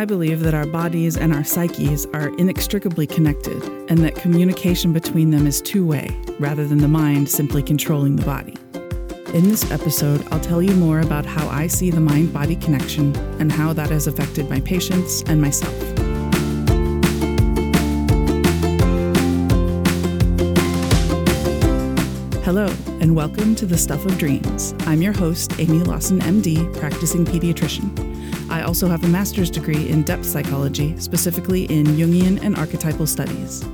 I believe that our bodies and our psyches are inextricably connected and that communication between them is two way rather than the mind simply controlling the body. In this episode, I'll tell you more about how I see the mind body connection and how that has affected my patients and myself. Hello, and welcome to the Stuff of Dreams. I'm your host, Amy Lawson, MD, practicing pediatrician. I also have a master's degree in depth psychology, specifically in Jungian and archetypal studies.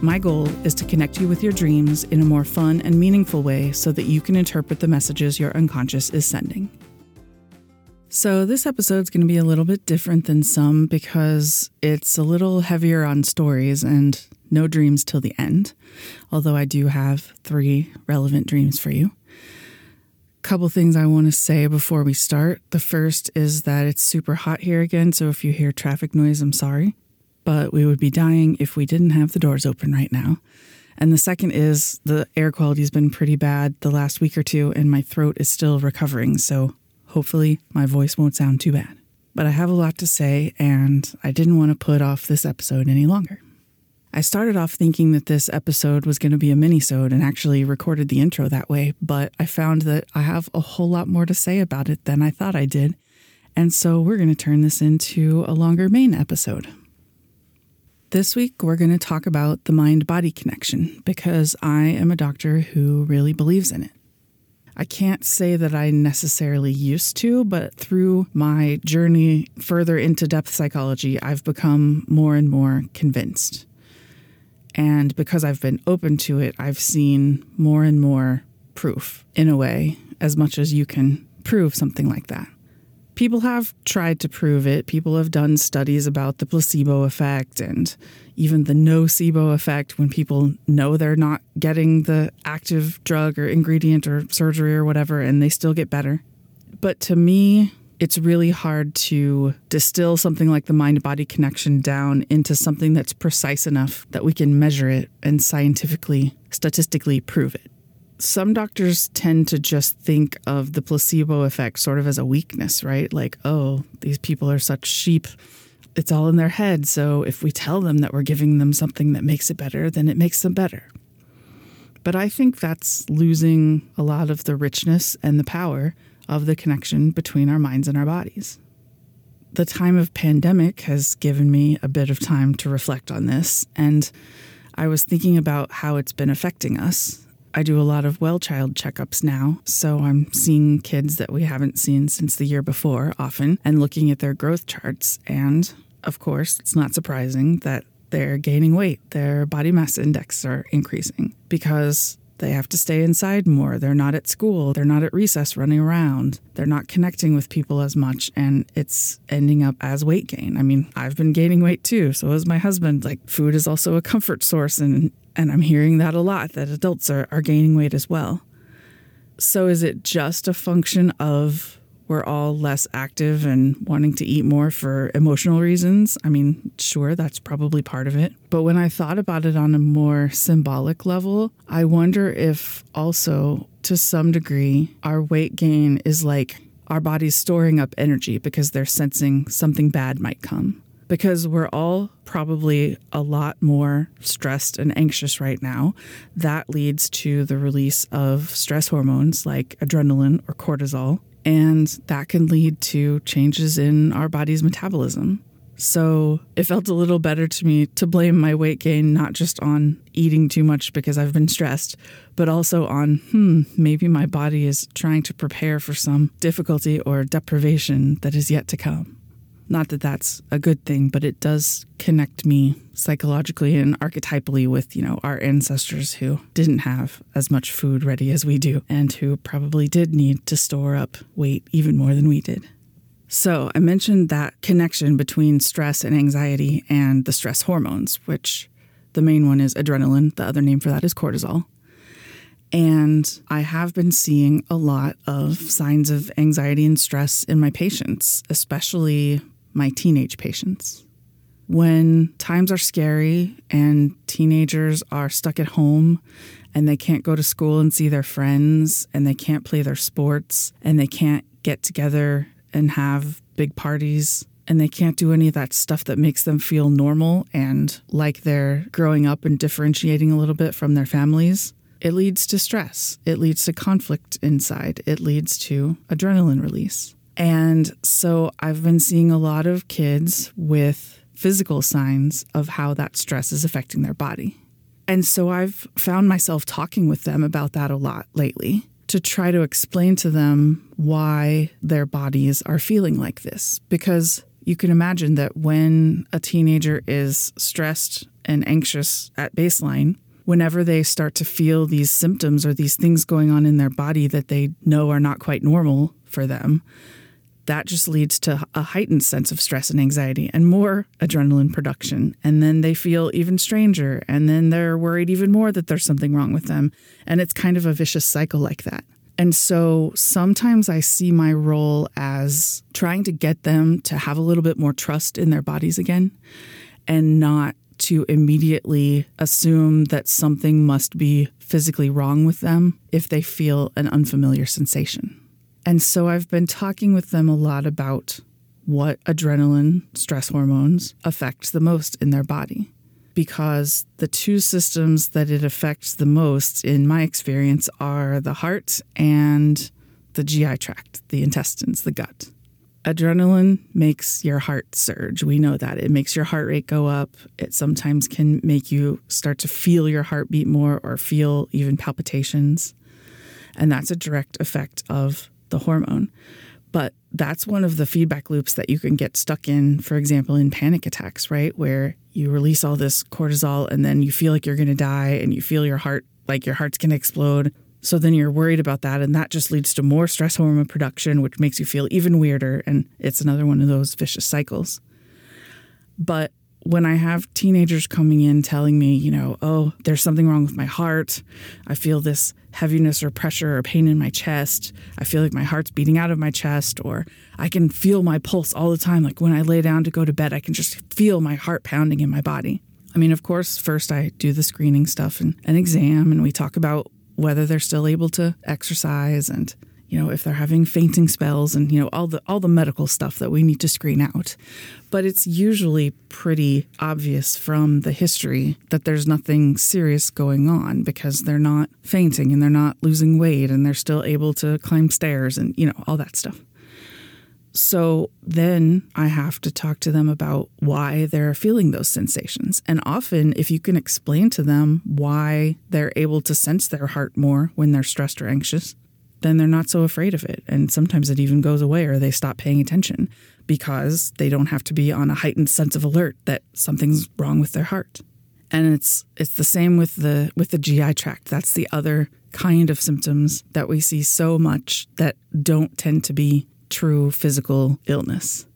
My goal is to connect you with your dreams in a more fun and meaningful way so that you can interpret the messages your unconscious is sending. So, this episode is going to be a little bit different than some because it's a little heavier on stories and no dreams till the end, although I do have three relevant dreams for you couple things I want to say before we start. The first is that it's super hot here again, so if you hear traffic noise, I'm sorry. But we would be dying if we didn't have the doors open right now. And the second is the air quality has been pretty bad the last week or two, and my throat is still recovering, so hopefully my voice won't sound too bad. But I have a lot to say, and I didn't want to put off this episode any longer. I started off thinking that this episode was going to be a mini-sode and actually recorded the intro that way, but I found that I have a whole lot more to say about it than I thought I did. And so we're going to turn this into a longer main episode. This week, we're going to talk about the mind body connection because I am a doctor who really believes in it. I can't say that I necessarily used to, but through my journey further into depth psychology, I've become more and more convinced. And because I've been open to it, I've seen more and more proof in a way, as much as you can prove something like that. People have tried to prove it. People have done studies about the placebo effect and even the nocebo effect when people know they're not getting the active drug or ingredient or surgery or whatever and they still get better. But to me, it's really hard to distill something like the mind body connection down into something that's precise enough that we can measure it and scientifically, statistically prove it. Some doctors tend to just think of the placebo effect sort of as a weakness, right? Like, oh, these people are such sheep. It's all in their head. So if we tell them that we're giving them something that makes it better, then it makes them better. But I think that's losing a lot of the richness and the power of the connection between our minds and our bodies. The time of pandemic has given me a bit of time to reflect on this, and I was thinking about how it's been affecting us. I do a lot of well child checkups now, so I'm seeing kids that we haven't seen since the year before often and looking at their growth charts. And of course, it's not surprising that they're gaining weight, their body mass index are increasing because they have to stay inside more. They're not at school. They're not at recess running around. They're not connecting with people as much. And it's ending up as weight gain. I mean, I've been gaining weight too. So is my husband. Like, food is also a comfort source. And, and I'm hearing that a lot that adults are, are gaining weight as well. So is it just a function of we're all less active and wanting to eat more for emotional reasons. I mean, sure, that's probably part of it. But when I thought about it on a more symbolic level, I wonder if also, to some degree, our weight gain is like our bodies storing up energy because they're sensing something bad might come. Because we're all probably a lot more stressed and anxious right now. That leads to the release of stress hormones like adrenaline or cortisol and that can lead to changes in our body's metabolism. So it felt a little better to me to blame my weight gain not just on eating too much because I've been stressed, but also on, hmm, maybe my body is trying to prepare for some difficulty or deprivation that is yet to come. Not that that's a good thing, but it does connect me psychologically and archetypally with, you know, our ancestors who didn't have as much food ready as we do and who probably did need to store up weight even more than we did. So, I mentioned that connection between stress and anxiety and the stress hormones, which the main one is adrenaline, the other name for that is cortisol. And I have been seeing a lot of signs of anxiety and stress in my patients, especially my teenage patients. When times are scary and teenagers are stuck at home and they can't go to school and see their friends and they can't play their sports and they can't get together and have big parties and they can't do any of that stuff that makes them feel normal and like they're growing up and differentiating a little bit from their families, it leads to stress. It leads to conflict inside. It leads to adrenaline release. And so I've been seeing a lot of kids with physical signs of how that stress is affecting their body. And so I've found myself talking with them about that a lot lately to try to explain to them why their bodies are feeling like this. Because you can imagine that when a teenager is stressed and anxious at baseline, whenever they start to feel these symptoms or these things going on in their body that they know are not quite normal for them, that just leads to a heightened sense of stress and anxiety and more adrenaline production. And then they feel even stranger. And then they're worried even more that there's something wrong with them. And it's kind of a vicious cycle like that. And so sometimes I see my role as trying to get them to have a little bit more trust in their bodies again and not to immediately assume that something must be physically wrong with them if they feel an unfamiliar sensation. And so I've been talking with them a lot about what adrenaline, stress hormones, affect the most in their body because the two systems that it affects the most, in my experience, are the heart and the GI tract, the intestines, the gut. Adrenaline makes your heart surge. We know that. It makes your heart rate go up. It sometimes can make you start to feel your heart beat more or feel even palpitations. And that's a direct effect of the hormone. But that's one of the feedback loops that you can get stuck in, for example, in panic attacks, right? Where you release all this cortisol and then you feel like you're going to die and you feel your heart like your heart's going to explode. So then you're worried about that. And that just leads to more stress hormone production, which makes you feel even weirder. And it's another one of those vicious cycles. But when I have teenagers coming in telling me, you know, oh, there's something wrong with my heart, I feel this heaviness or pressure or pain in my chest, I feel like my heart's beating out of my chest, or I can feel my pulse all the time. Like when I lay down to go to bed, I can just feel my heart pounding in my body. I mean, of course, first I do the screening stuff and an exam, and we talk about whether they're still able to exercise and you know if they're having fainting spells and you know all the all the medical stuff that we need to screen out but it's usually pretty obvious from the history that there's nothing serious going on because they're not fainting and they're not losing weight and they're still able to climb stairs and you know all that stuff so then I have to talk to them about why they're feeling those sensations. And often, if you can explain to them why they're able to sense their heart more when they're stressed or anxious, then they're not so afraid of it. And sometimes it even goes away or they stop paying attention because they don't have to be on a heightened sense of alert that something's wrong with their heart. And it's it's the same with the with the GI tract. That's the other kind of symptoms that we see so much that don't tend to be true physical illness.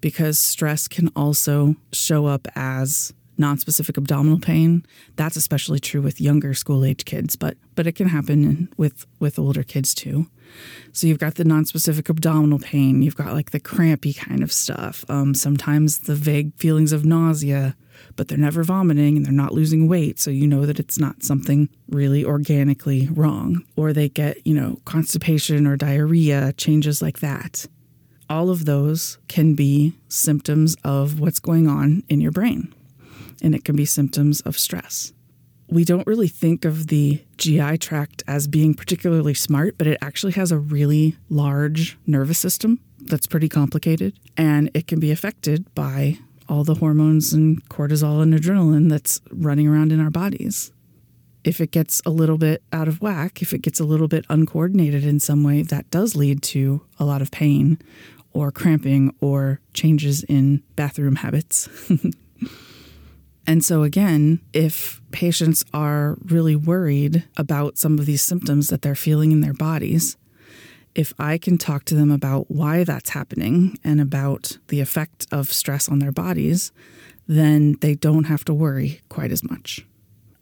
Because stress can also show up as nonspecific abdominal pain. That's especially true with younger school age kids, but but it can happen with with older kids too. So you've got the nonspecific abdominal pain. You've got like the crampy kind of stuff. Um, sometimes the vague feelings of nausea, but they're never vomiting and they're not losing weight, so you know that it's not something really organically wrong. Or they get you know constipation or diarrhea, changes like that. All of those can be symptoms of what's going on in your brain and it can be symptoms of stress. We don't really think of the GI tract as being particularly smart, but it actually has a really large nervous system that's pretty complicated, and it can be affected by all the hormones and cortisol and adrenaline that's running around in our bodies. If it gets a little bit out of whack, if it gets a little bit uncoordinated in some way, that does lead to a lot of pain or cramping or changes in bathroom habits. And so, again, if patients are really worried about some of these symptoms that they're feeling in their bodies, if I can talk to them about why that's happening and about the effect of stress on their bodies, then they don't have to worry quite as much.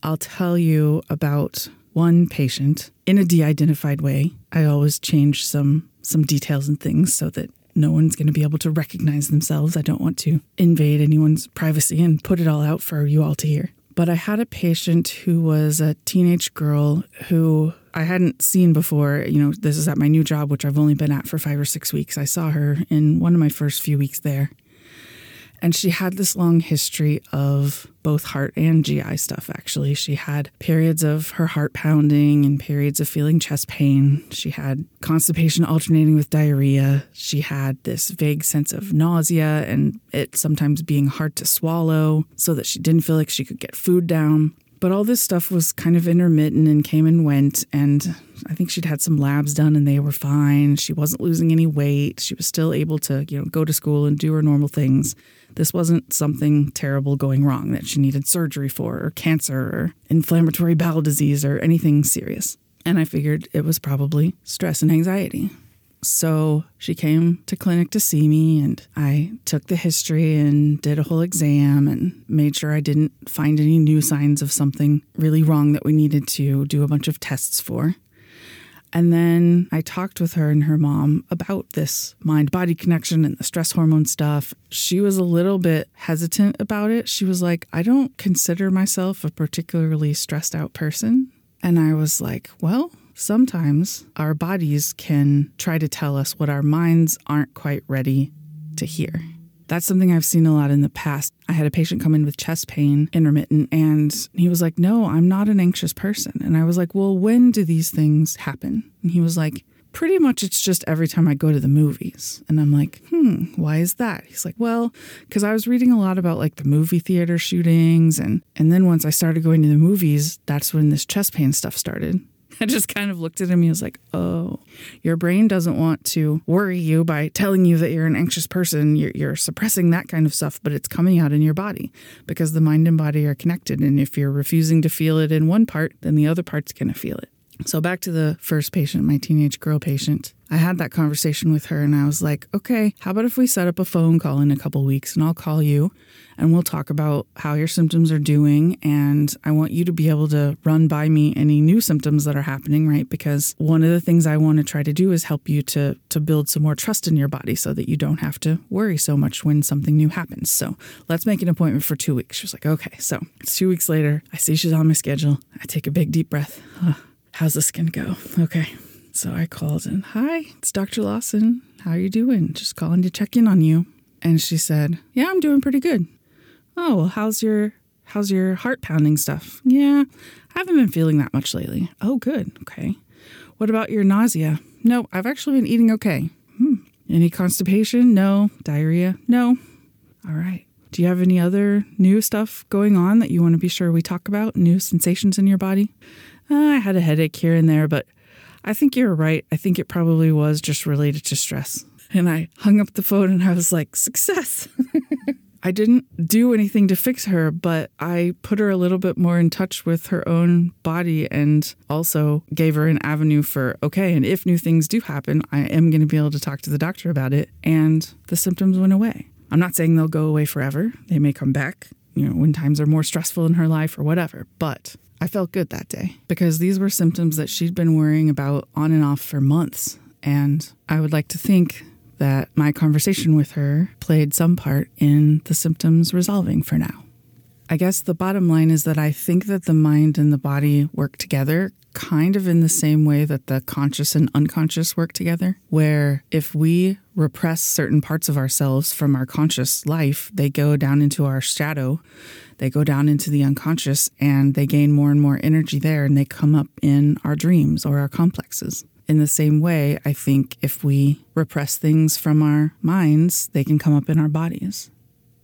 I'll tell you about one patient in a de identified way. I always change some, some details and things so that no one's going to be able to recognize themselves. I don't want to invade anyone's privacy and put it all out for you all to hear. But I had a patient who was a teenage girl who I hadn't seen before. You know, this is at my new job, which I've only been at for five or six weeks. I saw her in one of my first few weeks there. And she had this long history of both heart and GI stuff, actually. She had periods of her heart pounding and periods of feeling chest pain. She had constipation alternating with diarrhea. She had this vague sense of nausea and it sometimes being hard to swallow so that she didn't feel like she could get food down. But all this stuff was kind of intermittent and came and went. And I think she'd had some labs done and they were fine. She wasn't losing any weight. She was still able to, you know, go to school and do her normal things. This wasn't something terrible going wrong that she needed surgery for, or cancer, or inflammatory bowel disease, or anything serious. And I figured it was probably stress and anxiety. So she came to clinic to see me, and I took the history and did a whole exam and made sure I didn't find any new signs of something really wrong that we needed to do a bunch of tests for. And then I talked with her and her mom about this mind body connection and the stress hormone stuff. She was a little bit hesitant about it. She was like, I don't consider myself a particularly stressed out person. And I was like, well, sometimes our bodies can try to tell us what our minds aren't quite ready to hear. That's something I've seen a lot in the past. I had a patient come in with chest pain, intermittent, and he was like, No, I'm not an anxious person. And I was like, Well, when do these things happen? And he was like, Pretty much it's just every time I go to the movies. And I'm like, hmm, why is that? He's like, well, because I was reading a lot about like the movie theater shootings and and then once I started going to the movies, that's when this chest pain stuff started. I just kind of looked at him. He was like, Oh, your brain doesn't want to worry you by telling you that you're an anxious person. You're, you're, suppressing that kind of stuff, but it's coming out in your body because the mind and body are connected. And if you're refusing to feel it in one part, then the other part's going to feel it. So, back to the first patient, my teenage girl patient. I had that conversation with her and I was like, okay, how about if we set up a phone call in a couple weeks and I'll call you and we'll talk about how your symptoms are doing. And I want you to be able to run by me any new symptoms that are happening, right? Because one of the things I want to try to do is help you to, to build some more trust in your body so that you don't have to worry so much when something new happens. So let's make an appointment for two weeks. She was like, okay. So it's two weeks later. I see she's on my schedule. I take a big, deep breath. How's this going to go? Okay. So I called and, hi, it's Dr. Lawson. How are you doing? Just calling to check in on you. And she said, yeah, I'm doing pretty good. Oh, well, how's your how's your heart pounding stuff? Yeah, I haven't been feeling that much lately. Oh, good. Okay. What about your nausea? No, I've actually been eating okay. Hmm. Any constipation? No. Diarrhea? No. All right. Do you have any other new stuff going on that you want to be sure we talk about? New sensations in your body? Uh, I had a headache here and there, but I think you're right. I think it probably was just related to stress. And I hung up the phone and I was like, success. I didn't do anything to fix her, but I put her a little bit more in touch with her own body and also gave her an avenue for, okay, and if new things do happen, I am going to be able to talk to the doctor about it. And the symptoms went away. I'm not saying they'll go away forever, they may come back, you know, when times are more stressful in her life or whatever, but I felt good that day because these were symptoms that she'd been worrying about on and off for months. And I would like to think that my conversation with her played some part in the symptoms resolving for now. I guess the bottom line is that I think that the mind and the body work together kind of in the same way that the conscious and unconscious work together, where if we repress certain parts of ourselves from our conscious life, they go down into our shadow, they go down into the unconscious, and they gain more and more energy there, and they come up in our dreams or our complexes. In the same way, I think if we repress things from our minds, they can come up in our bodies.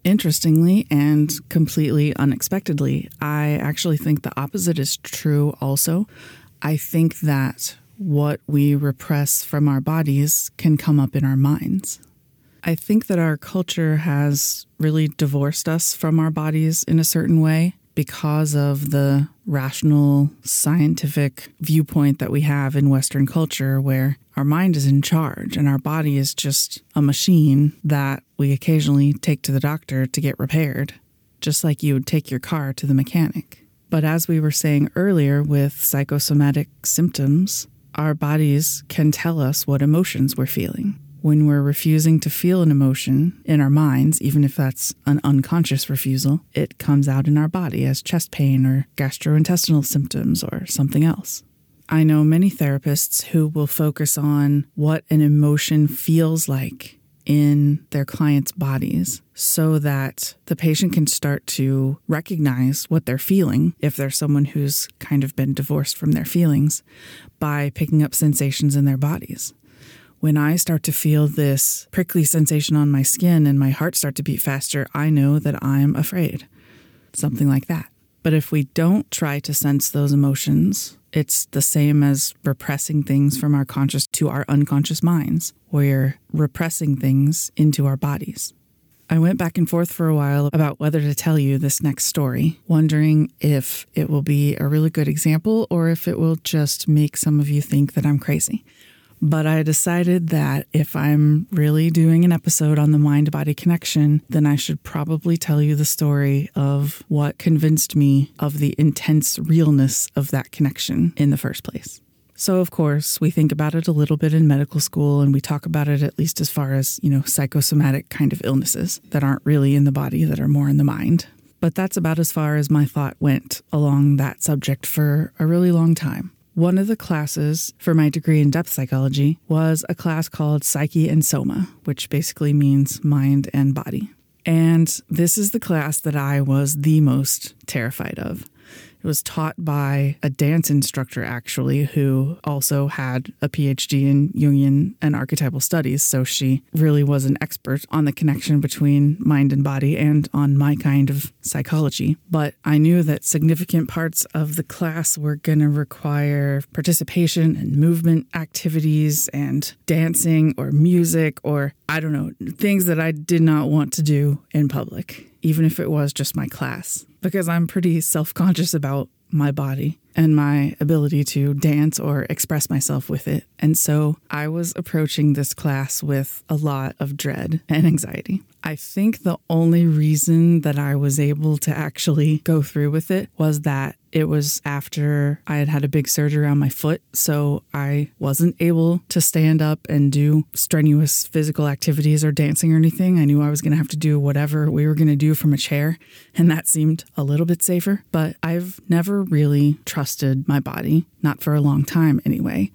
Interestingly and completely unexpectedly, I actually think the opposite is true also. I think that what we repress from our bodies can come up in our minds. I think that our culture has really divorced us from our bodies in a certain way because of the rational scientific viewpoint that we have in Western culture, where our mind is in charge and our body is just a machine that we occasionally take to the doctor to get repaired, just like you would take your car to the mechanic. But as we were saying earlier with psychosomatic symptoms, our bodies can tell us what emotions we're feeling. When we're refusing to feel an emotion in our minds, even if that's an unconscious refusal, it comes out in our body as chest pain or gastrointestinal symptoms or something else. I know many therapists who will focus on what an emotion feels like in their clients' bodies so that the patient can start to recognize what they're feeling if they're someone who's kind of been divorced from their feelings by picking up sensations in their bodies. When I start to feel this prickly sensation on my skin and my heart start to beat faster, I know that I'm afraid. Something like that. But if we don't try to sense those emotions, it's the same as repressing things from our conscious to our unconscious minds. We're repressing things into our bodies. I went back and forth for a while about whether to tell you this next story, wondering if it will be a really good example or if it will just make some of you think that I'm crazy. But I decided that if I'm really doing an episode on the mind body connection, then I should probably tell you the story of what convinced me of the intense realness of that connection in the first place. So, of course, we think about it a little bit in medical school and we talk about it at least as far as, you know, psychosomatic kind of illnesses that aren't really in the body, that are more in the mind. But that's about as far as my thought went along that subject for a really long time. One of the classes for my degree in depth psychology was a class called Psyche and Soma, which basically means mind and body. And this is the class that I was the most terrified of. Was taught by a dance instructor, actually, who also had a PhD in Jungian and archetypal studies. So she really was an expert on the connection between mind and body and on my kind of psychology. But I knew that significant parts of the class were going to require participation and movement activities and dancing or music or, I don't know, things that I did not want to do in public even if it was just my class, because I'm pretty self conscious about my body and my ability to dance or express myself with it. And so I was approaching this class with a lot of dread and anxiety. I think the only reason that I was able to actually go through with it was that it was after I had had a big surgery on my foot. So I wasn't able to stand up and do strenuous physical activities or dancing or anything. I knew I was going to have to do whatever we were going to do from a chair. And that seemed a little bit safer. But I've never really trusted my body, not for a long time anyway.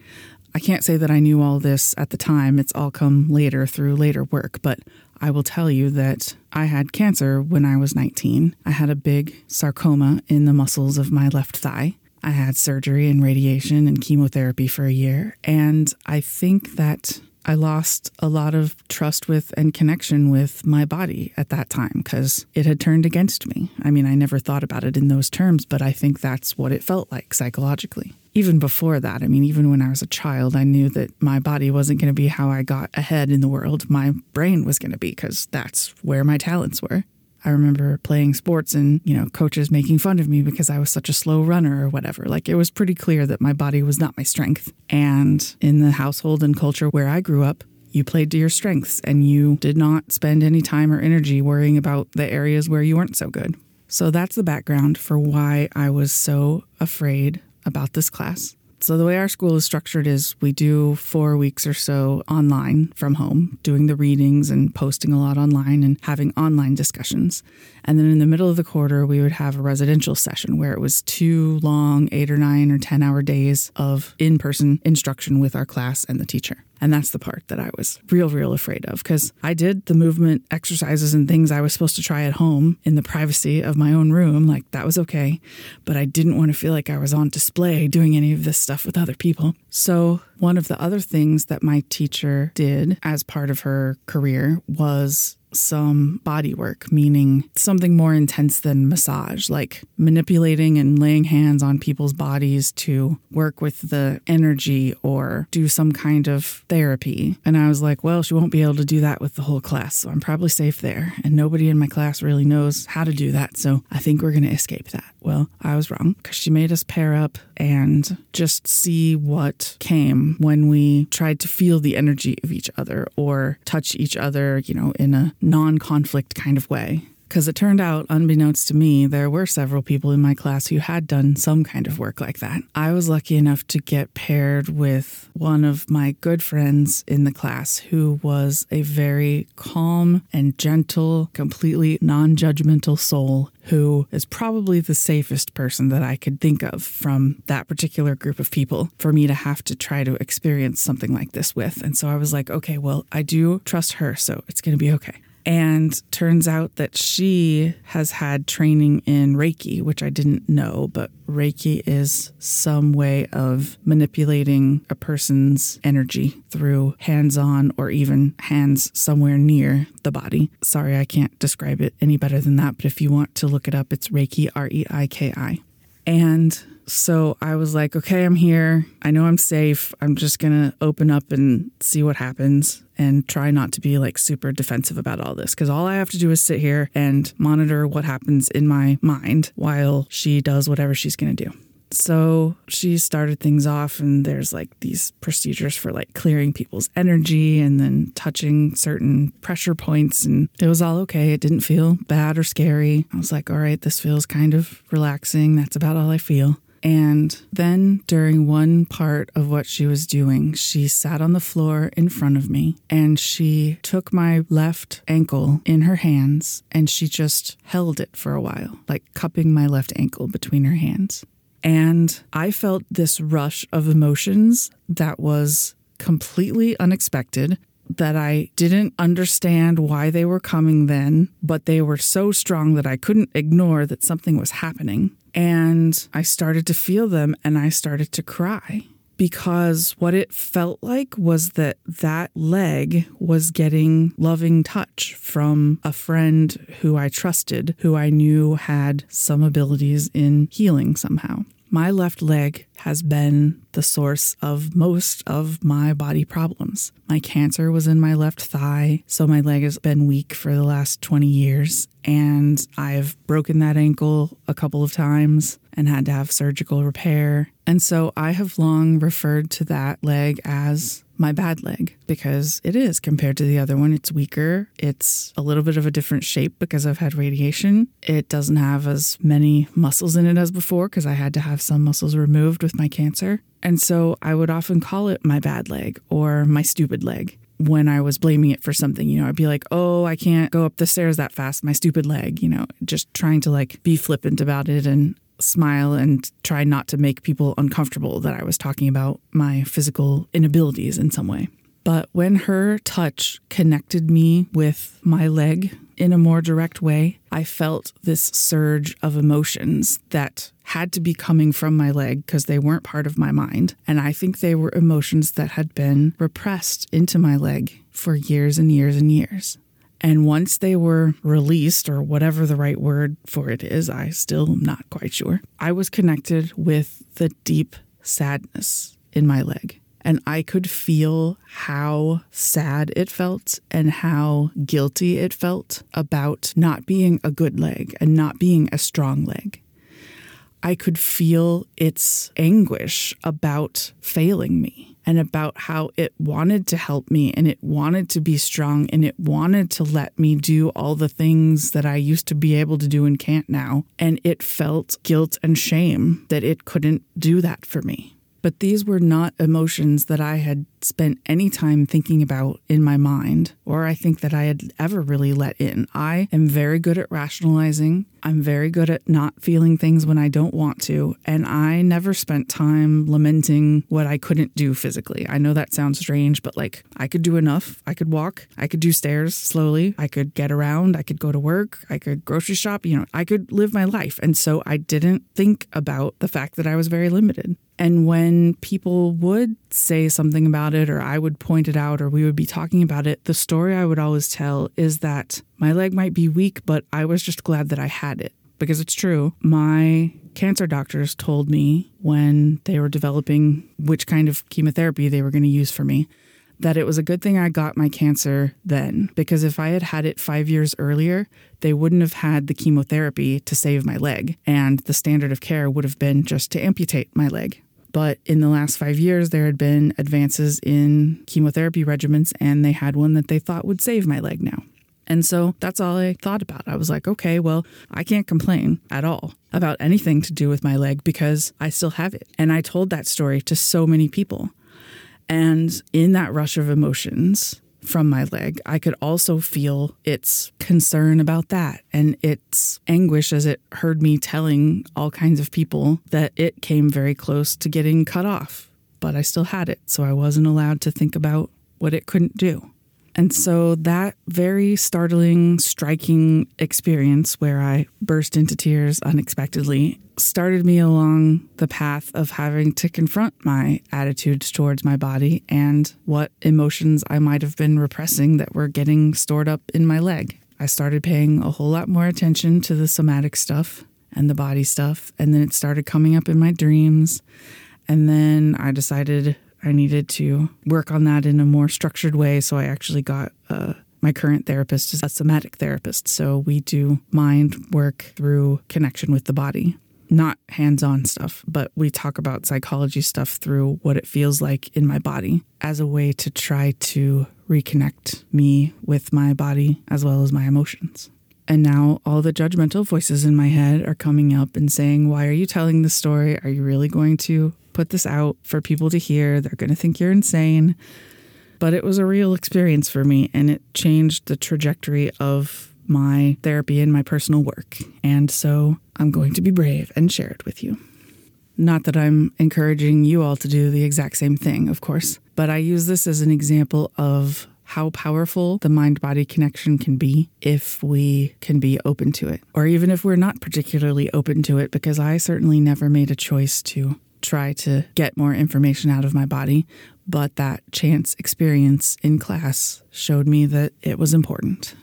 I can't say that I knew all this at the time. It's all come later through later work, but I will tell you that I had cancer when I was 19. I had a big sarcoma in the muscles of my left thigh. I had surgery and radiation and chemotherapy for a year. And I think that I lost a lot of trust with and connection with my body at that time because it had turned against me. I mean, I never thought about it in those terms, but I think that's what it felt like psychologically even before that, I mean, even when I was a child, I knew that my body wasn't going to be how I got ahead in the world. My brain was going to be because that's where my talents were. I remember playing sports and, you know, coaches making fun of me because I was such a slow runner or whatever. Like it was pretty clear that my body was not my strength. And in the household and culture where I grew up, you played to your strengths and you did not spend any time or energy worrying about the areas where you weren't so good. So that's the background for why I was so afraid about this class. So, the way our school is structured is we do four weeks or so online from home, doing the readings and posting a lot online and having online discussions. And then in the middle of the quarter, we would have a residential session where it was two long, eight or nine or 10 hour days of in person instruction with our class and the teacher. And that's the part that I was real, real afraid of because I did the movement exercises and things I was supposed to try at home in the privacy of my own room. Like that was okay. But I didn't want to feel like I was on display doing any of this stuff with other people. So, one of the other things that my teacher did as part of her career was some body work, meaning something more intense than massage, like manipulating and laying hands on people's bodies to work with the energy or do some kind of therapy. And I was like, well, she won't be able to do that with the whole class, so I'm probably safe there. And nobody in my class really knows how to do that, so I think we're going to escape that. Well, I was wrong because she made us pair up and just see what came when we tried to feel the energy of each other or touch each other, you know, in a non conflict kind of way Because it turned out, unbeknownst to me, there were several people in my class who had done some kind of work like that. I was lucky enough to get paired with one of my good friends in the class who was a very calm and gentle, completely non judgmental soul who is probably the safest person that I could think of from that particular group of people for me to have to try to experience something like this with. And so I was like, okay, well, I do trust her, so it's going to be okay. And turns out that she has had training in Reiki, which I didn't know, but Reiki is some way of manipulating a person's energy through hands on or even hands somewhere near the body. Sorry, I can't describe it any better than that, but if you want to look it up, it's Reiki, R E I K I. And so I was like, okay, I'm here. I know I'm safe. I'm just going to open up and see what happens and try not to be like super defensive about all this because all I have to do is sit here and monitor what happens in my mind while she does whatever she's going to do. So she started things off, and there's like these procedures for like clearing people's energy and then touching certain pressure points. And it was all okay. It didn't feel bad or scary. I was like, all right, this feels kind of relaxing. That's about all I feel. And then during one part of what she was doing, she sat on the floor in front of me and she took my left ankle in her hands and she just held it for a while, like cupping my left ankle between her hands. And I felt this rush of emotions that was completely unexpected that I didn't understand why they were coming then, but they were so strong that I couldn't ignore that something was happening. And I started to feel them and I started to cry because what it felt like was that that leg was getting loving touch from a friend who I trusted, who I knew had some abilities in healing somehow. My left leg has been the source of most of my body problems. My cancer was in my left thigh, so my leg has been weak for the last 20 years. And I've broken that ankle a couple of times and had to have surgical repair. And so I have long referred to that leg as my bad leg because it is compared to the other one. It's weaker. It's a little bit of a different shape because I've had radiation. It doesn't have as many muscles in it as before because I had to have some muscles removed with my cancer. And so I would often call it my bad leg or my stupid leg when I was blaming it for something. You know, I'd be like, oh, I can't go up the stairs that fast, my stupid leg, you know, just trying to like be flippant about it and smile and try not to make people uncomfortable that I was talking about my physical inabilities in some way. But when her touch connected me with my leg in a more direct way, I felt this surge of emotions that had to be coming from my leg because they weren't part of my mind. And I think they were emotions that had been repressed into my leg for years and years and years. And once they were released, or whatever the right word for it is, I still am not quite sure, I was connected with the deep sadness in my leg. And I could feel how sad it felt and how guilty it felt about not being a good leg and not being a strong leg. I could feel its anguish about failing me and about how it wanted to help me and it wanted to be strong and it wanted to let me do all the things that I used to be able to do and can't now. And it felt guilt and shame that it couldn't do that for me. But these were not emotions that I had spent any time thinking about in my mind, or I think that I had ever really let in. I am very good at rationalizing. I'm very good at not feeling things when I don't want to. And I never spent time lamenting what I couldn't do physically. I know that sounds strange, but like I could do enough. I could walk. I could do stairs slowly. I could get around. I could go to work. I could grocery shop. You know, I could live my life. And so I didn't think about the fact that I was very limited. And when people would say something about it, or I would point it out, or we would be talking about it, the story I would always tell is that my leg might be weak, but I was just glad that I had it. Because it's true. My cancer doctors told me when they were developing which kind of chemotherapy they were going to use for me that it was a good thing I got my cancer then, because if I had had it five years earlier, they wouldn't have had the chemotherapy to save my leg, and the standard of care would have been just to amputate my leg. But in the last five years, there had been advances in chemotherapy regimens, and they had one that they thought would save my leg now. And so that's all I thought about. I was like, okay, well, I can't complain at all about anything to do with my leg because I still have it. And I told that story to so many people. And in that rush of emotions from my leg, I could also feel its concern about that and its anguish as it heard me telling all kinds of people that it came very close to getting cut off. But I still had it, so I wasn't allowed to think about what it couldn't do. And so that very startling, striking experience where I burst into tears unexpectedly started me along the path of having to confront my attitudes towards my body and what emotions I might have been repressing that were getting stored up in my leg. I started paying a whole lot more attention to the somatic stuff and the body stuff, and then it started coming up in my dreams. And then I decided I needed to work on that in a more structured way. So I actually got uh, my current therapist is a somatic therapist. So we do mind work through connection with the body, not hands on stuff, but we talk about psychology stuff through what it feels like in my body as a way to try to reconnect me with my body as well as my emotions. And now all the judgmental voices in my head are coming up and saying, Why are you telling this story? Are you really going to put this out for people to hear? They're going to think you're insane. But it was a real experience for me, and it changed the trajectory of my therapy and my personal work. And so I'm going to be brave and share it with you. Not that I'm encouraging you all to do the exact same thing, of course, but I use this as an example of how powerful the mind body connection can be if we can be open to it, or even if we're not particularly open to it, because I certainly never made a choice to try to get more information out of my body. But that chance experience in class showed me that it was important.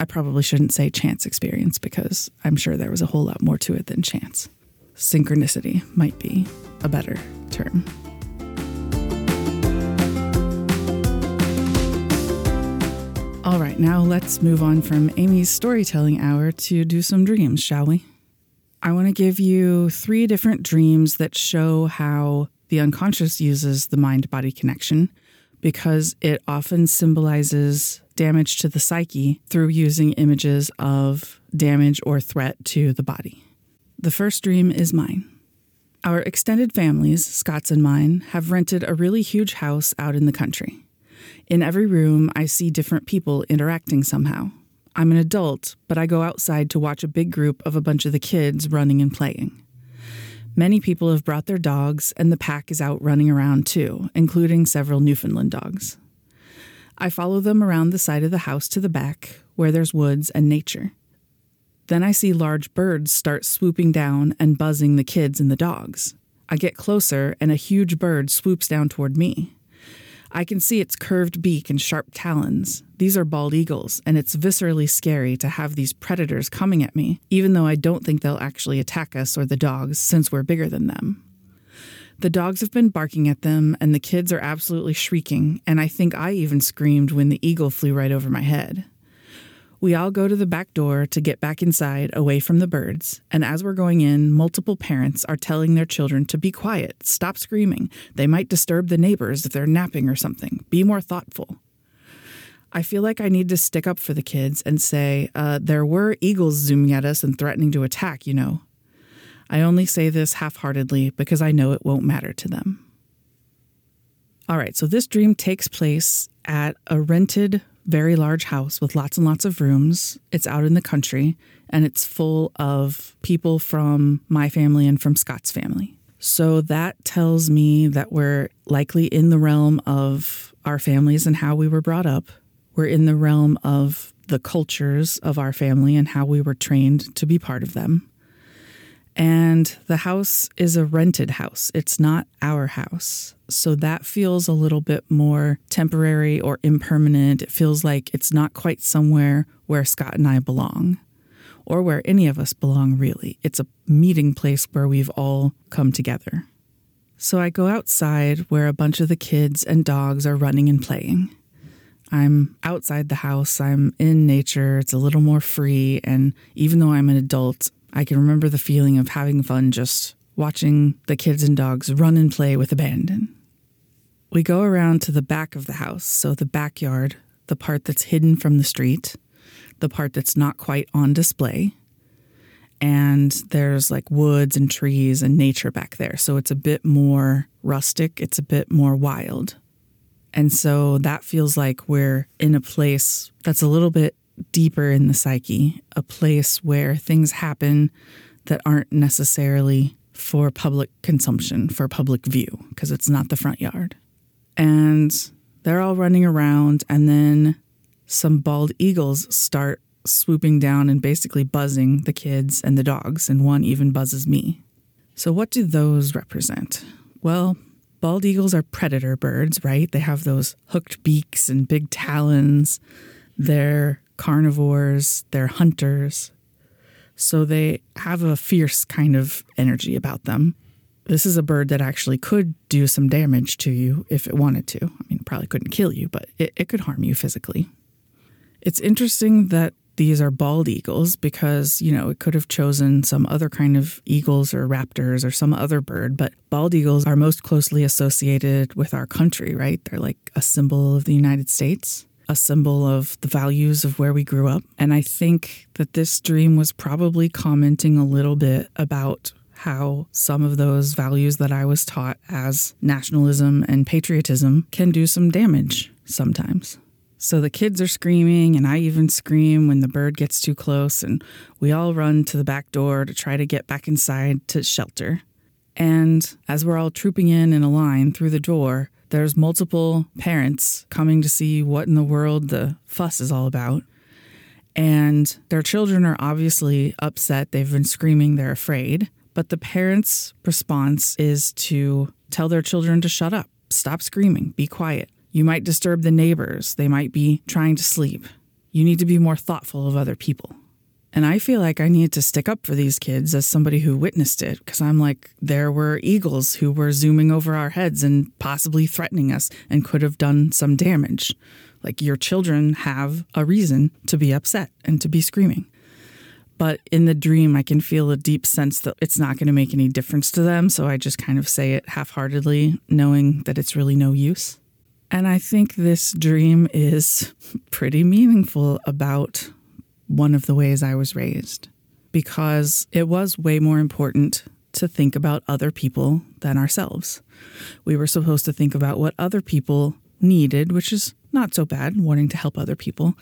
I probably shouldn't say chance experience because I'm sure there was a whole lot more to it than chance. Synchronicity might be a better term. All right, now let's move on from Amy's storytelling hour to do some dreams, shall we? I want to give you three different dreams that show how the unconscious uses the mind body connection because it often symbolizes damage to the psyche through using images of damage or threat to the body. The first dream is mine. Our extended families, Scott's and mine, have rented a really huge house out in the country. In every room, I see different people interacting somehow. I'm an adult, but I go outside to watch a big group of a bunch of the kids running and playing. Many people have brought their dogs, and the pack is out running around too, including several Newfoundland dogs. I follow them around the side of the house to the back, where there's woods and nature. Then I see large birds start swooping down and buzzing the kids and the dogs. I get closer, and a huge bird swoops down toward me. I can see its curved beak and sharp talons. These are bald eagles, and it's viscerally scary to have these predators coming at me, even though I don't think they'll actually attack us or the dogs since we're bigger than them. The dogs have been barking at them, and the kids are absolutely shrieking, and I think I even screamed when the eagle flew right over my head. We all go to the back door to get back inside, away from the birds. And as we're going in, multiple parents are telling their children to be quiet, stop screaming. They might disturb the neighbors if they're napping or something. Be more thoughtful. I feel like I need to stick up for the kids and say, uh, there were eagles zooming at us and threatening to attack, you know. I only say this half heartedly because I know it won't matter to them. All right, so this dream takes place at a rented very large house with lots and lots of rooms. It's out in the country and it's full of people from my family and from Scott's family. So that tells me that we're likely in the realm of our families and how we were brought up. We're in the realm of the cultures of our family and how we were trained to be part of them. And the house is a rented house, it's not our house. So that feels a little bit more temporary or impermanent. It feels like it's not quite somewhere where Scott and I belong or where any of us belong, really. It's a meeting place where we've all come together. So I go outside where a bunch of the kids and dogs are running and playing. I'm outside the house, I'm in nature, it's a little more free, and even though I'm an adult, I can remember the feeling of having fun just watching the kids and dogs run and play with abandon. We go around to the back of the house, so the backyard, the part that's hidden from the street. the part that's not quite on display. And there's like woods and trees and nature back there. So it's a bit more rustic, it's a bit more wild. And so that feels like we're in a place that's a little bit deeper in the psyche, a place where things happen that aren't necessarily for public consumption, for public view, because it's not the front yard. And they're all running around, and then some bald eagles start swooping down and basically buzzing the kids and the dogs, and one even buzzes me. So, what do those represent? Well, bald eagles are predator birds, right? They have those hooked beaks and big talons. They're carnivores, they're hunters. So, they have a fierce kind of energy about them. This is a bird that actually could do some damage to you if it wanted to. I mean, it probably couldn't kill you, but it, it could harm you physically. It's interesting that these are bald eagles because, you know, it could have chosen some other kind of eagles or raptors or some other bird, but bald eagles are most closely associated with our country, right? They're like a symbol of the United States, a symbol of the values of where we grew up. And I think that this dream was probably commenting a little bit about how some of those values that I was taught as nationalism and patriotism can do some damage sometimes. So the kids are screaming, and I even scream when the bird gets too close, and we all run to the back door to try to get back inside to shelter. And as we're all trooping in in a line through the door, there's multiple parents coming to see what in the world the fuss is all about. And their children are obviously upset. They've been screaming, they're afraid. But the parents' response is to tell their children to shut up, stop screaming, be quiet. You might disturb the neighbors. They might be trying to sleep. You need to be more thoughtful of other people. And I feel like I need to stick up for these kids as somebody who witnessed it because I'm like, there were eagles who were zooming over our heads and possibly threatening us and could have done some damage. Like, your children have a reason to be upset and to be screaming. But in the dream, I can feel a deep sense that it's not going to make any difference to them. So I just kind of say it half heartedly, knowing that it's really no use. And I think this dream is pretty meaningful about one of the ways I was raised because it was way more important to think about other people than ourselves. We were supposed to think about what other people needed, which is not so bad, wanting to help other people,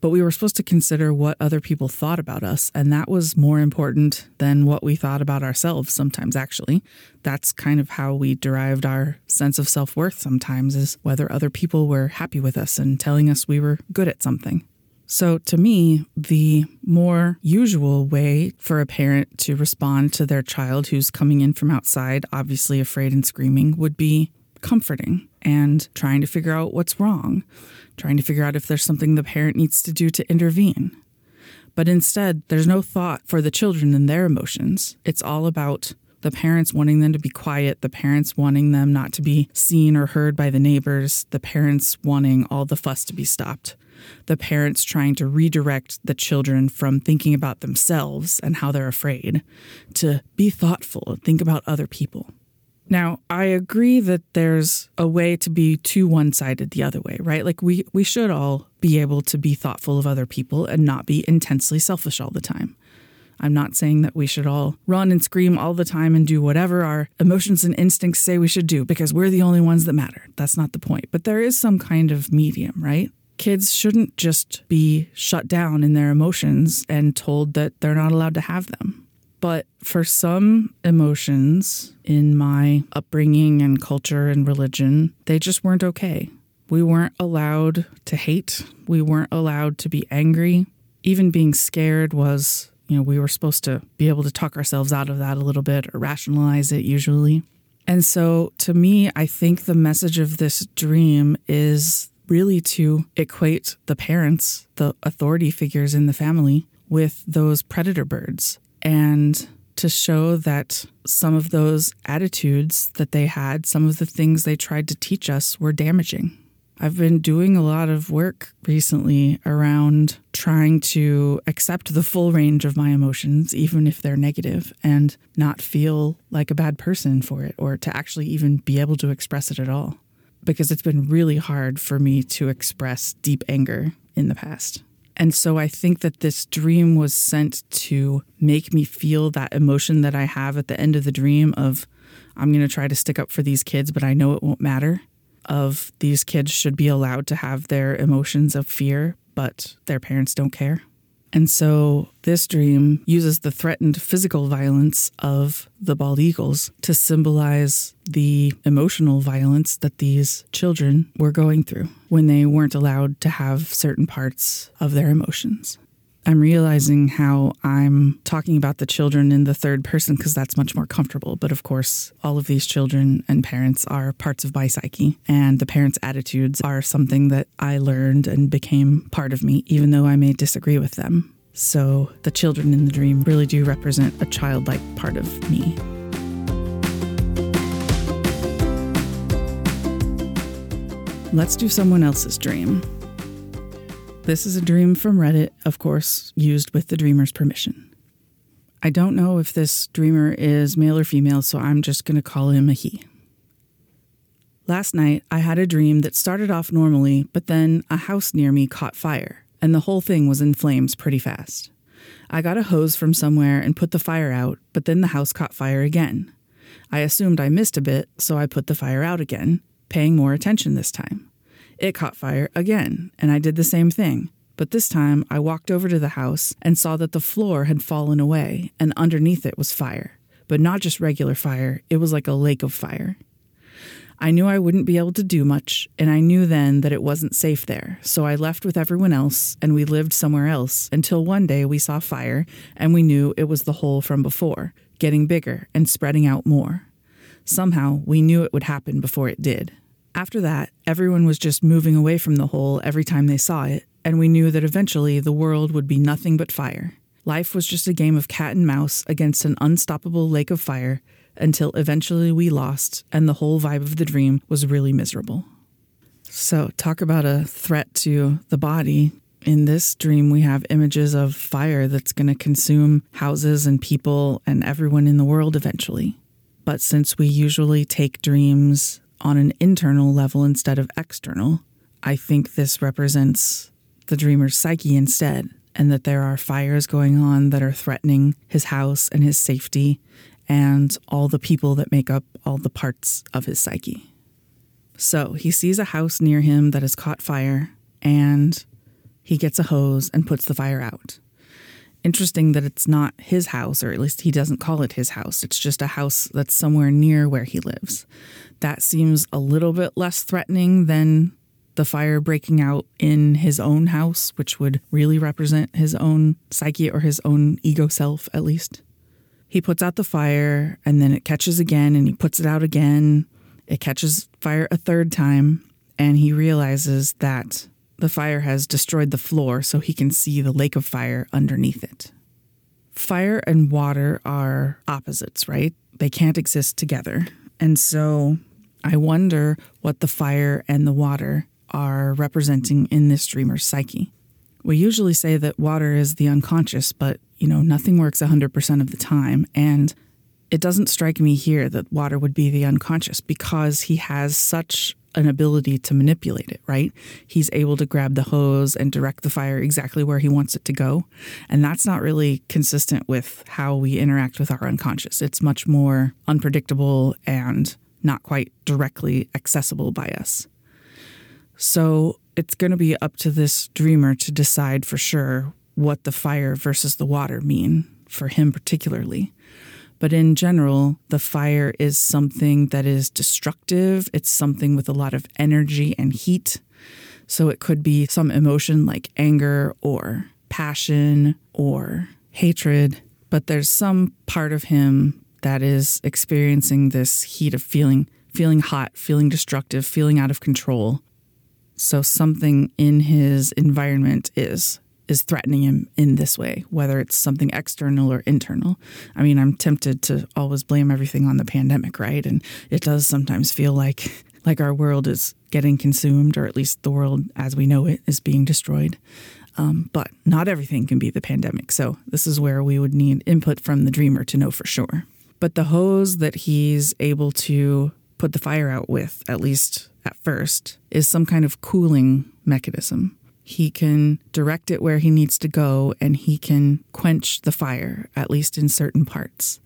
but we were supposed to consider what other people thought about us, and that was more important than what we thought about ourselves sometimes, actually. That's kind of how we derived our sense of self worth sometimes, is whether other people were happy with us and telling us we were good at something. So, to me, the more usual way for a parent to respond to their child who's coming in from outside, obviously afraid and screaming, would be comforting and trying to figure out what's wrong, trying to figure out if there's something the parent needs to do to intervene. But instead, there's no thought for the children and their emotions. It's all about the parents wanting them to be quiet, the parents wanting them not to be seen or heard by the neighbors, the parents wanting all the fuss to be stopped, the parents trying to redirect the children from thinking about themselves and how they're afraid to be thoughtful, think about other people. Now, I agree that there's a way to be too one-sided the other way, right? Like we we should all be able to be thoughtful of other people and not be intensely selfish all the time. I'm not saying that we should all run and scream all the time and do whatever our emotions and instincts say we should do because we're the only ones that matter. That's not the point. But there is some kind of medium, right? Kids shouldn't just be shut down in their emotions and told that they're not allowed to have them. But for some emotions in my upbringing and culture and religion, they just weren't okay. We weren't allowed to hate. We weren't allowed to be angry. Even being scared was, you know, we were supposed to be able to talk ourselves out of that a little bit or rationalize it usually. And so to me, I think the message of this dream is really to equate the parents, the authority figures in the family, with those predator birds and to show that some of those attitudes that they had, some of the things they tried to teach us were damaging. I've been doing a lot of work recently around trying to accept the full range of my emotions, even if they're negative, and not feel like a bad person for it or to actually even be able to express it at all. Because it's been really hard for me to express deep anger in the past. And so I think that this dream was sent to make me feel that emotion that I have at the end of the dream of I'm going to try to stick up for these kids, but I know it won't matter. Of these kids should be allowed to have their emotions of fear, but their parents don't care. And so this dream uses the threatened physical violence of the bald eagles to symbolize the emotional violence that these children were going through when they weren't allowed to have certain parts of their emotions. I'm realizing how I'm talking about the children in the third person because that's much more comfortable. But of course, all of these children and parents are parts of my psyche, and the parents' attitudes are something that I learned and became part of me, even though I may disagree with them. So the children in the dream really do represent a childlike part of me. Let's do someone else's dream. This is a dream from Reddit, of course, used with the dreamer's permission. I don't know if this dreamer is male or female, so I'm just going to call him a he. Last night, I had a dream that started off normally, but then a house near me caught fire, and the whole thing was in flames pretty fast. I got a hose from somewhere and put the fire out, but then the house caught fire again. I assumed I missed a bit, so I put the fire out again, paying more attention this time. It caught fire again, and I did the same thing. But this time I walked over to the house and saw that the floor had fallen away, and underneath it was fire. But not just regular fire, it was like a lake of fire. I knew I wouldn't be able to do much, and I knew then that it wasn't safe there, so I left with everyone else and we lived somewhere else until one day we saw fire and we knew it was the hole from before, getting bigger and spreading out more. Somehow we knew it would happen before it did. After that, everyone was just moving away from the hole every time they saw it, and we knew that eventually the world would be nothing but fire. Life was just a game of cat and mouse against an unstoppable lake of fire until eventually we lost, and the whole vibe of the dream was really miserable. So, talk about a threat to the body. In this dream, we have images of fire that's going to consume houses and people and everyone in the world eventually. But since we usually take dreams on an internal level instead of external. I think this represents the dreamer's psyche instead, and that there are fires going on that are threatening his house and his safety and all the people that make up all the parts of his psyche. So he sees a house near him that has caught fire, and he gets a hose and puts the fire out. Interesting that it's not his house, or at least he doesn't call it his house. It's just a house that's somewhere near where he lives. That seems a little bit less threatening than the fire breaking out in his own house, which would really represent his own psyche or his own ego self, at least. He puts out the fire and then it catches again and he puts it out again. It catches fire a third time and he realizes that the fire has destroyed the floor so he can see the lake of fire underneath it. Fire and water are opposites, right? They can't exist together. And so I wonder what the fire and the water are representing in this dreamer's psyche. We usually say that water is the unconscious, but you know, nothing works 100% of the time. And it doesn't strike me here that water would be the unconscious because he has such an ability to manipulate it, right? He's able to grab the hose and direct the fire exactly where he wants it to go. And that's not really consistent with how we interact with our unconscious. It's much more unpredictable and not quite directly accessible by us. So it's going to be up to this dreamer to decide for sure what the fire versus the water mean for him particularly. But in general, the fire is something that is destructive. It's something with a lot of energy and heat. So it could be some emotion like anger or passion or hatred. But there's some part of him that is experiencing this heat of feeling, feeling hot, feeling destructive, feeling out of control. So something in his environment is is threatening him in this way, whether it's something external or internal. I mean, I'm tempted to always blame everything on the pandemic, right? And it does sometimes feel like like our world is getting consumed, or at least the world as we know it is being destroyed. Um, but not everything can be the pandemic. So this is where we would need input from the dreamer to know for sure. But the hose that he's able to put the fire out with, at least at first, is some kind of cooling mechanism He can direct it where he needs to go and he can quench the fire, at least in certain parts.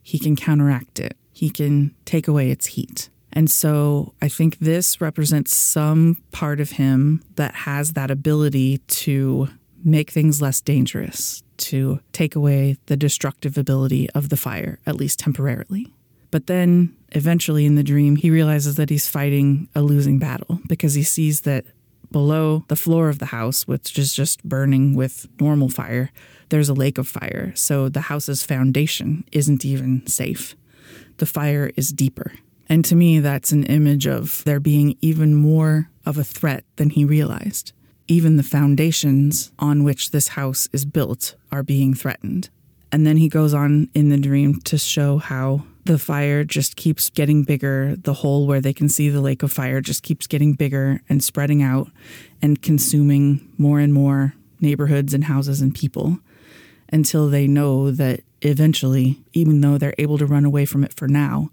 He can counteract it, he can take away its heat. And so I think this represents some part of him that has that ability to make things less dangerous, to take away the destructive ability of the fire, at least temporarily. But then eventually in the dream, he realizes that he's fighting a losing battle because he sees that below the floor of the house, which is just burning with normal fire, there's a lake of fire. So the house's foundation isn't even safe. The fire is deeper. And to me, that's an image of there being even more of a threat than he realized. Even the foundations on which this house is built are being threatened. And then he goes on in the dream to show how the fire just keeps getting bigger. The hole where they can see the lake of fire just keeps getting bigger and spreading out and consuming more and more neighborhoods and houses and people until they know that eventually, even though they're able to run away from it for now,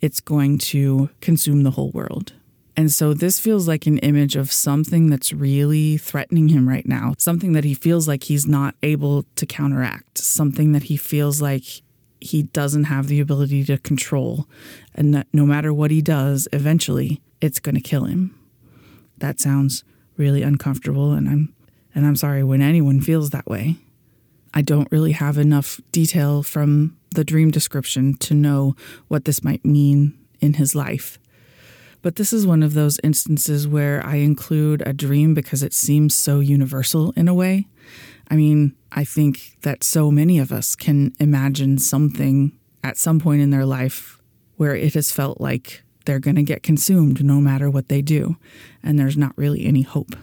it's going to consume the whole world. And so this feels like an image of something that's really threatening him right now, something that he feels like he's not able to counteract, something that he feels like he doesn't have the ability to control, and that no matter what he does, eventually it's going to kill him. That sounds really uncomfortable, and I'm and I'm sorry when anyone feels that way. I don't really have enough detail from the dream description to know what this might mean in his life. But this is one of those instances where I include a dream because it seems so universal in a way. I mean, I think that so many of us can imagine something at some point in their life where it has felt like they're going to get consumed no matter what they do, and there's not really any hope.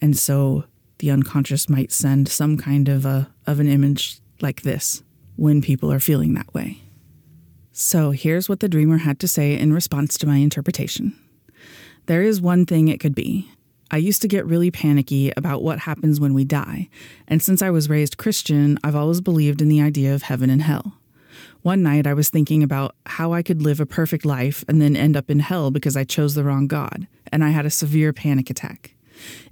And so the unconscious might send some kind of a of an image like this when people are feeling that way. So here's what the dreamer had to say in response to my interpretation. There is one thing it could be. I used to get really panicky about what happens when we die, and since I was raised Christian, I've always believed in the idea of heaven and hell. One night I was thinking about how I could live a perfect life and then end up in hell because I chose the wrong God, and I had a severe panic attack.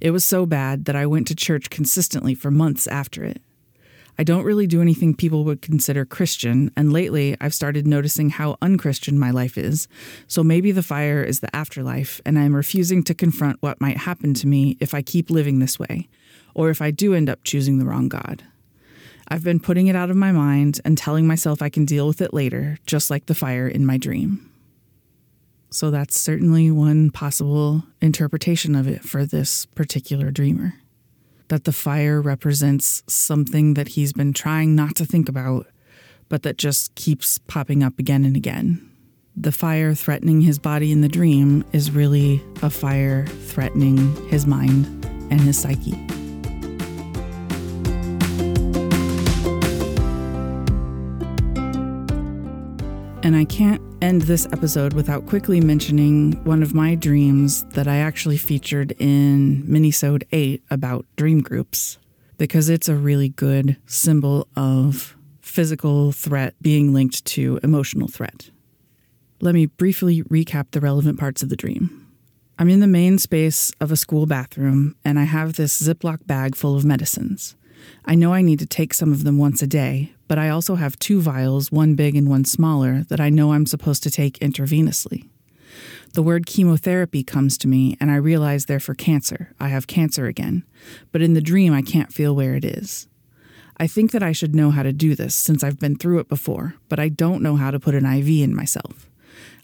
It was so bad that I went to church consistently for months after it. I don't really do anything people would consider Christian, and lately I've started noticing how unchristian my life is. So maybe the fire is the afterlife, and I'm refusing to confront what might happen to me if I keep living this way, or if I do end up choosing the wrong God. I've been putting it out of my mind and telling myself I can deal with it later, just like the fire in my dream. So that's certainly one possible interpretation of it for this particular dreamer that the fire represents something that he's been trying not to think about, but that just keeps popping up again and again. The fire threatening his body in the dream is really a fire threatening his mind and his psyche. And I can't end this episode without quickly mentioning one of my dreams that I actually featured in Minisode 8 about dream groups, because it's a really good symbol of physical threat being linked to emotional threat. Let me briefly recap the relevant parts of the dream. I'm in the main space of a school bathroom, and I have this Ziploc bag full of medicines. I know I need to take some of them once a day, but I also have two vials, one big and one smaller, that I know I'm supposed to take intravenously. The word chemotherapy comes to me, and I realize they're for cancer. I have cancer again, but in the dream, I can't feel where it is. I think that I should know how to do this since I've been through it before, but I don't know how to put an IV in myself.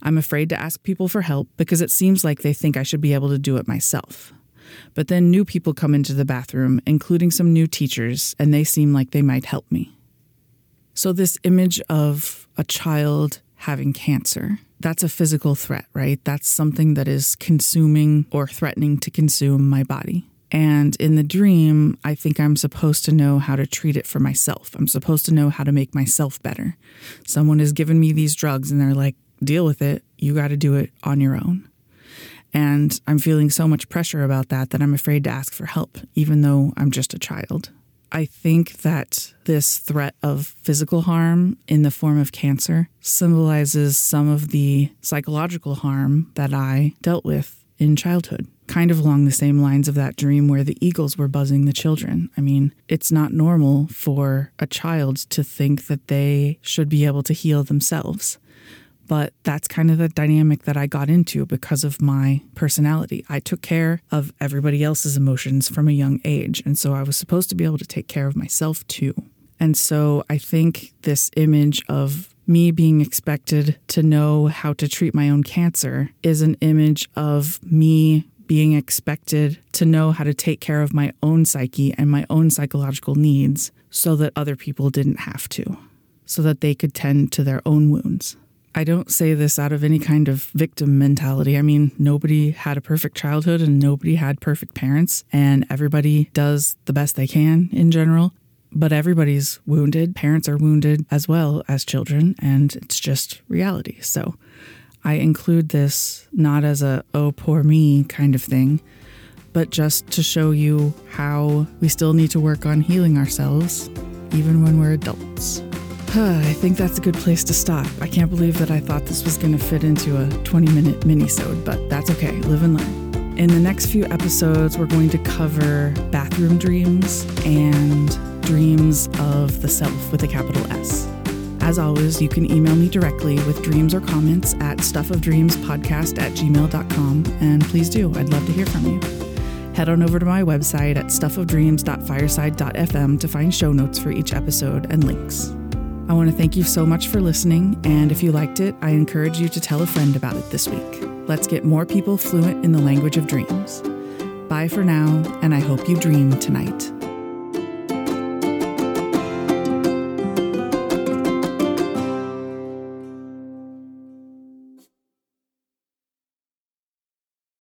I'm afraid to ask people for help because it seems like they think I should be able to do it myself. But then new people come into the bathroom, including some new teachers, and they seem like they might help me. So, this image of a child having cancer, that's a physical threat, right? That's something that is consuming or threatening to consume my body. And in the dream, I think I'm supposed to know how to treat it for myself. I'm supposed to know how to make myself better. Someone has given me these drugs and they're like, deal with it. You got to do it on your own. And I'm feeling so much pressure about that that I'm afraid to ask for help, even though I'm just a child. I think that this threat of physical harm in the form of cancer symbolizes some of the psychological harm that I dealt with in childhood kind of along the same lines of that dream where the eagles were buzzing the children. I mean, it's not normal for a child to think that they should be able to heal themselves. But that's kind of the dynamic that I got into because of my personality. I took care of everybody else's emotions from a young age. And so I was supposed to be able to take care of myself too. And so I think this image of me being expected to know how to treat my own cancer is an image of me being expected to know how to take care of my own psyche and my own psychological needs so that other people didn't have to, so that they could tend to their own wounds. I don't say this out of any kind of victim mentality. I mean, nobody had a perfect childhood and nobody had perfect parents, and everybody does the best they can in general. But everybody's wounded. Parents are wounded as well as children, and it's just reality. So I include this not as a, oh, poor me kind of thing, but just to show you how we still need to work on healing ourselves, even when we're adults. I think that's a good place to stop. I can't believe that I thought this was going to fit into a 20 minute mini-sode, but that's okay. Live and learn. In the next few episodes, we're going to cover bathroom dreams and dreams of the self with a capital S. As always, you can email me directly with dreams or comments at stuffofdreamspodcast at gmail.com, and please do. I'd love to hear from you. Head on over to my website at stuffofdreams.fireside.fm to find show notes for each episode and links. I want to thank you so much for listening, and if you liked it, I encourage you to tell a friend about it this week. Let's get more people fluent in the language of dreams. Bye for now, and I hope you dream tonight.